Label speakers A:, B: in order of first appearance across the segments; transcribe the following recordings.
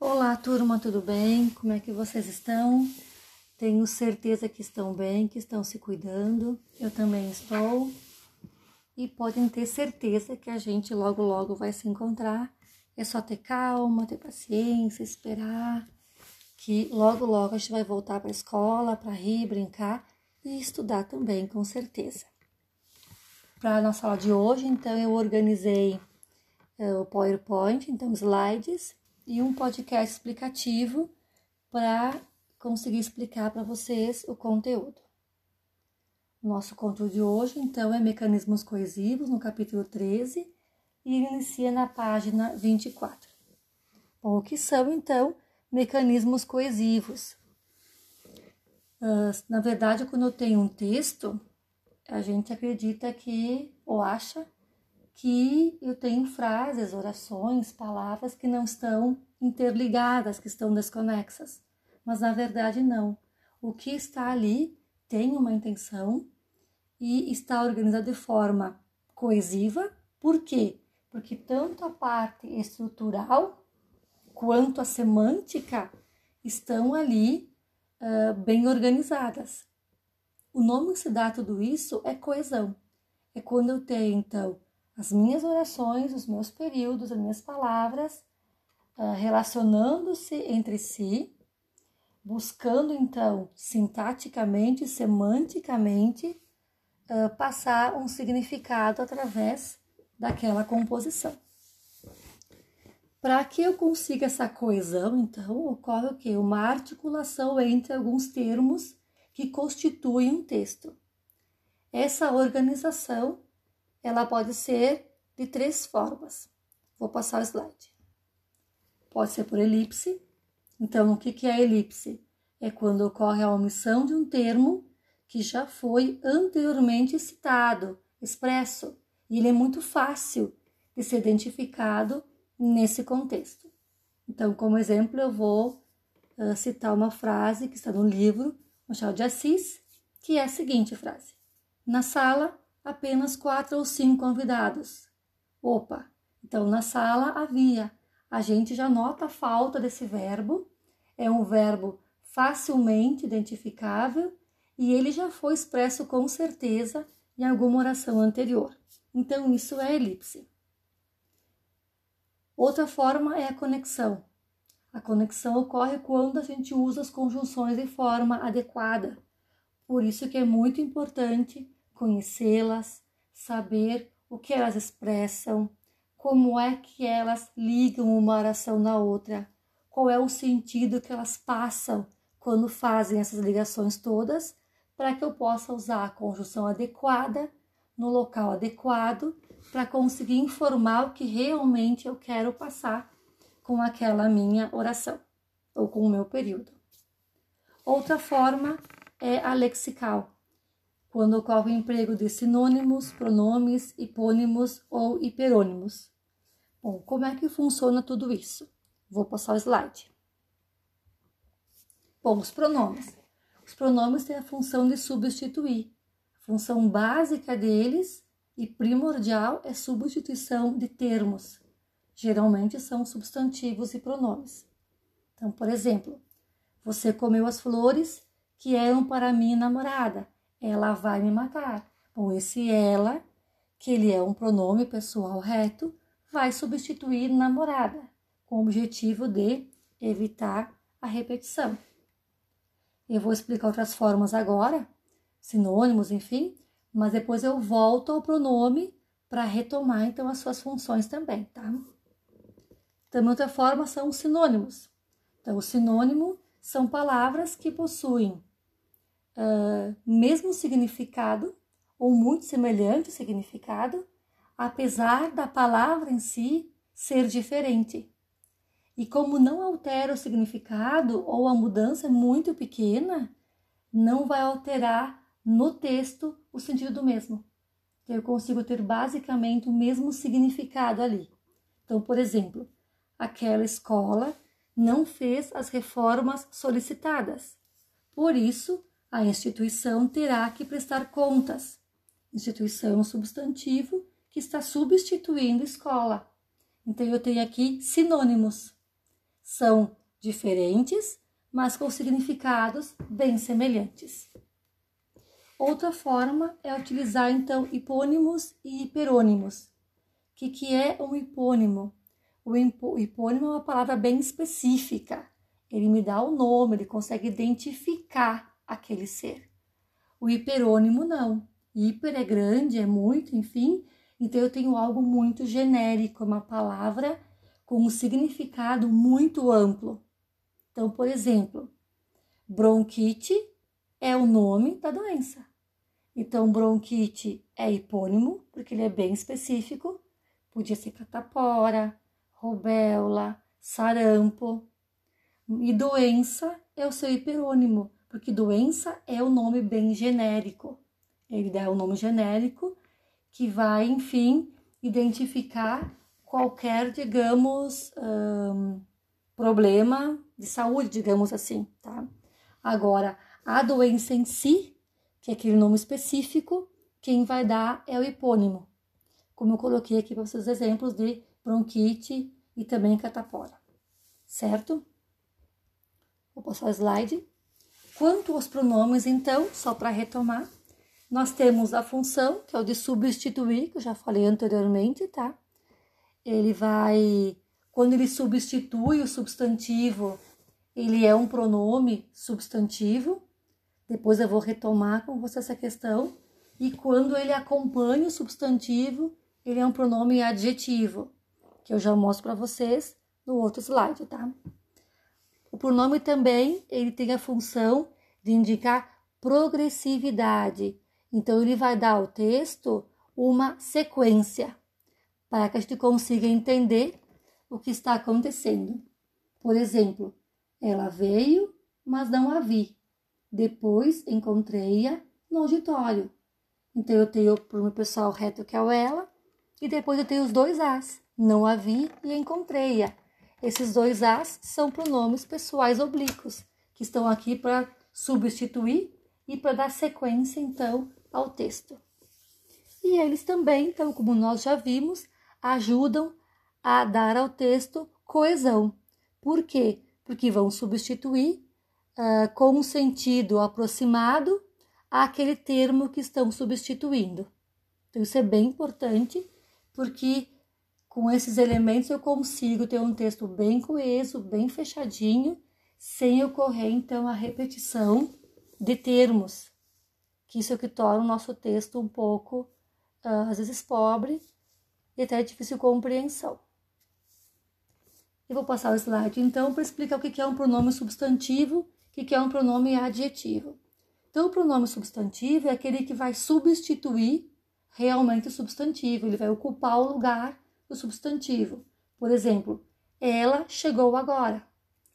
A: Olá, turma, tudo bem? Como é que vocês estão? Tenho certeza que estão bem, que estão se cuidando. Eu também estou. E podem ter certeza que a gente logo, logo vai se encontrar. É só ter calma, ter paciência, esperar. Que logo, logo a gente vai voltar para a escola para rir, brincar e estudar também, com certeza. Para a nossa aula de hoje, então, eu organizei uh, o PowerPoint, então, slides e um podcast explicativo para conseguir explicar para vocês o conteúdo. Nosso conteúdo de hoje, então, é Mecanismos Coesivos, no capítulo 13, e inicia na página 24. Bom, o que são, então, mecanismos coesivos? Uh, na verdade, quando eu tenho um texto, a gente acredita que, ou acha, que eu tenho frases, orações, palavras que não estão interligadas, que estão desconexas. Mas na verdade não. O que está ali tem uma intenção e está organizado de forma coesiva. Por quê? Porque tanto a parte estrutural quanto a semântica estão ali uh, bem organizadas. O nome que se dá a tudo isso é coesão. É quando eu tenho, então, as minhas orações, os meus períodos, as minhas palavras, uh, relacionando-se entre si, buscando então sintaticamente, semanticamente, uh, passar um significado através daquela composição. Para que eu consiga essa coesão, então, ocorre o quê? Uma articulação entre alguns termos que constituem um texto. Essa organização ela pode ser de três formas. Vou passar o slide. Pode ser por elipse. Então, o que é a elipse? É quando ocorre a omissão de um termo que já foi anteriormente citado, expresso, e ele é muito fácil de ser identificado nesse contexto. Então, como exemplo, eu vou uh, citar uma frase que está no livro Machado de Assis, que é a seguinte frase: Na sala apenas quatro ou cinco convidados. Opa, então na sala havia. A gente já nota a falta desse verbo. É um verbo facilmente identificável e ele já foi expresso com certeza em alguma oração anterior. Então isso é elipse. Outra forma é a conexão. A conexão ocorre quando a gente usa as conjunções de forma adequada. Por isso que é muito importante conhecê-las, saber o que elas expressam, como é que elas ligam uma oração na outra, qual é o sentido que elas passam quando fazem essas ligações todas, para que eu possa usar a conjunção adequada no local adequado para conseguir informar o que realmente eu quero passar com aquela minha oração ou com o meu período. Outra forma é a lexical, quando ocorre o emprego de sinônimos, pronomes, hipônimos ou hiperônimos. Bom, como é que funciona tudo isso? Vou passar o slide. Bom, os pronomes. Os pronomes têm a função de substituir. A função básica deles e primordial é substituição de termos. Geralmente são substantivos e pronomes. Então, por exemplo, você comeu as flores que eram para minha namorada ela vai me matar. Bom, esse ela, que ele é um pronome pessoal reto, vai substituir namorada, com o objetivo de evitar a repetição. Eu vou explicar outras formas agora, sinônimos, enfim, mas depois eu volto ao pronome para retomar então as suas funções também, tá? Também outra forma são os sinônimos. Então, o sinônimo são palavras que possuem uh, mesmo significado ou muito semelhante significado, apesar da palavra em si ser diferente. E como não altera o significado ou a mudança é muito pequena, não vai alterar no texto o sentido do mesmo. Eu consigo ter basicamente o mesmo significado ali. Então, por exemplo, aquela escola não fez as reformas solicitadas. Por isso, a instituição terá que prestar contas. Instituição é um substantivo que está substituindo escola. Então, eu tenho aqui sinônimos. são diferentes, mas com significados bem semelhantes. Outra forma é utilizar então hipônimos e hiperônimos. O que, que é um hipônimo? O hipônimo é uma palavra bem específica. Ele me dá o nome, ele consegue identificar aquele ser. O hiperônimo não. Hiper é grande, é muito, enfim. Então eu tenho algo muito genérico, uma palavra com um significado muito amplo. Então, por exemplo, bronquite é o nome da doença. Então, bronquite é hipônimo, porque ele é bem específico. Podia ser catapora, rubéola, sarampo. E doença é o seu hiperônimo, porque doença é o nome bem genérico. Ele dá o um nome genérico que vai, enfim, identificar qualquer, digamos, um, problema de saúde, digamos assim, tá? Agora, a doença em si, que é aquele nome específico, quem vai dar é o hipônimo, como eu coloquei aqui para vocês exemplos de bronquite e também catapora, certo? Vou passar o slide. Quanto aos pronomes, então, só para retomar, nós temos a função, que é o de substituir, que eu já falei anteriormente, tá? Ele vai, quando ele substitui o substantivo, ele é um pronome substantivo. Depois eu vou retomar com você essa questão. E quando ele acompanha o substantivo, ele é um pronome adjetivo, que eu já mostro para vocês no outro slide, tá? O pronome também ele tem a função de indicar progressividade. Então ele vai dar ao texto uma sequência para que a gente consiga entender o que está acontecendo. Por exemplo, ela veio, mas não a vi. Depois encontrei-a no auditório. Então eu tenho o pronome pessoal reto que é o ela, e depois eu tenho os dois as. Não a vi e encontrei-a. Esses dois as são pronomes pessoais oblíquos, que estão aqui para substituir e para dar sequência, então, ao texto. E eles também, então, como nós já vimos, ajudam a dar ao texto coesão. Por quê? Porque vão substituir uh, com um sentido aproximado àquele termo que estão substituindo. Então, isso é bem importante, porque com esses elementos eu consigo ter um texto bem coeso, bem fechadinho, sem ocorrer então a repetição de termos, que isso é o que torna o nosso texto um pouco, uh, às vezes, pobre e até difícil compreensão. Eu vou passar o slide então para explicar o que é um pronome substantivo o que é um pronome adjetivo. Então, o pronome substantivo é aquele que vai substituir realmente o substantivo, ele vai ocupar o lugar do substantivo. Por exemplo, ela chegou agora.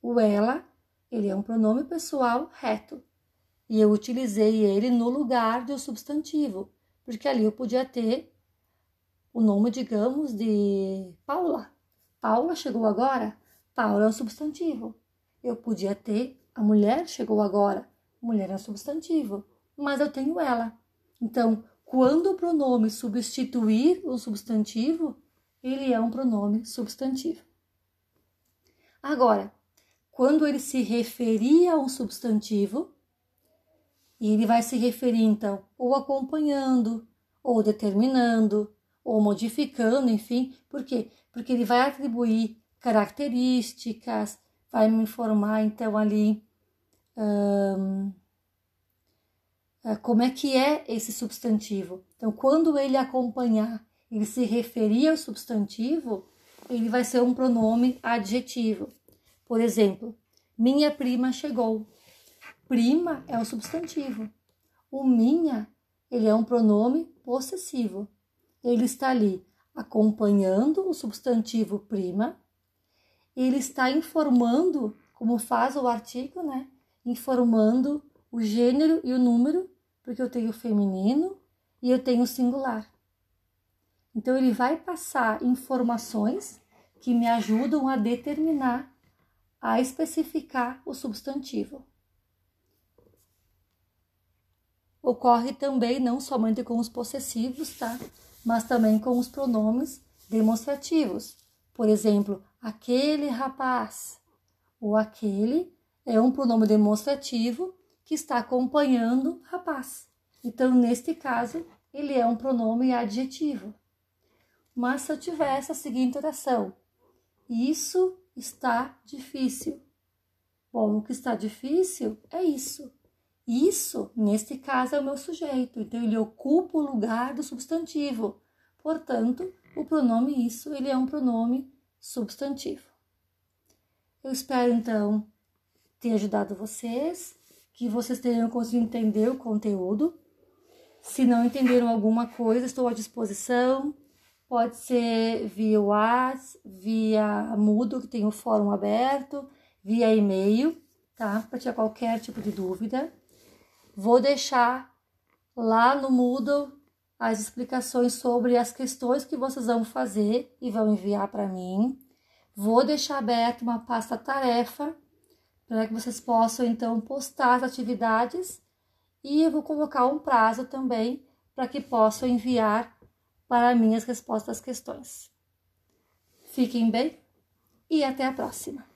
A: O ela, ele é um pronome pessoal reto. E eu utilizei ele no lugar do substantivo, porque ali eu podia ter o nome, digamos, de Paula. Paula chegou agora? Paula é um substantivo. Eu podia ter a mulher chegou agora. Mulher é um substantivo, mas eu tenho ela. Então, quando o pronome substituir o substantivo, ele é um pronome substantivo. Agora, quando ele se referia a um substantivo, ele vai se referir então ou acompanhando, ou determinando, ou modificando, enfim, por quê? Porque ele vai atribuir características, vai me informar então ali hum, como é que é esse substantivo. Então, quando ele acompanhar ele se referir ao substantivo, ele vai ser um pronome adjetivo. Por exemplo, minha prima chegou. Prima é o substantivo. O minha, ele é um pronome possessivo. Ele está ali acompanhando o substantivo prima. Ele está informando, como faz o artigo, né? Informando o gênero e o número, porque eu tenho feminino e eu tenho singular. Então, ele vai passar informações que me ajudam a determinar, a especificar o substantivo. Ocorre também não somente com os possessivos, tá? Mas também com os pronomes demonstrativos. Por exemplo, aquele rapaz, O aquele é um pronome demonstrativo que está acompanhando rapaz. Então, neste caso, ele é um pronome adjetivo. Mas se eu tivesse a seguinte oração: Isso está difícil. Bom, o que está difícil é isso. Isso, neste caso, é o meu sujeito, então ele ocupa o lugar do substantivo. Portanto, o pronome isso, ele é um pronome substantivo. Eu espero então ter ajudado vocês, que vocês tenham conseguido entender o conteúdo. Se não entenderam alguma coisa, estou à disposição. Pode ser via WhatsApp, via Moodle, que tem o fórum aberto, via e-mail, tá? Para tirar qualquer tipo de dúvida. Vou deixar lá no Moodle as explicações sobre as questões que vocês vão fazer e vão enviar para mim. Vou deixar aberto uma pasta tarefa para que vocês possam então postar as atividades e eu vou colocar um prazo também para que possam enviar para mim as respostas às questões. Fiquem bem e até a próxima!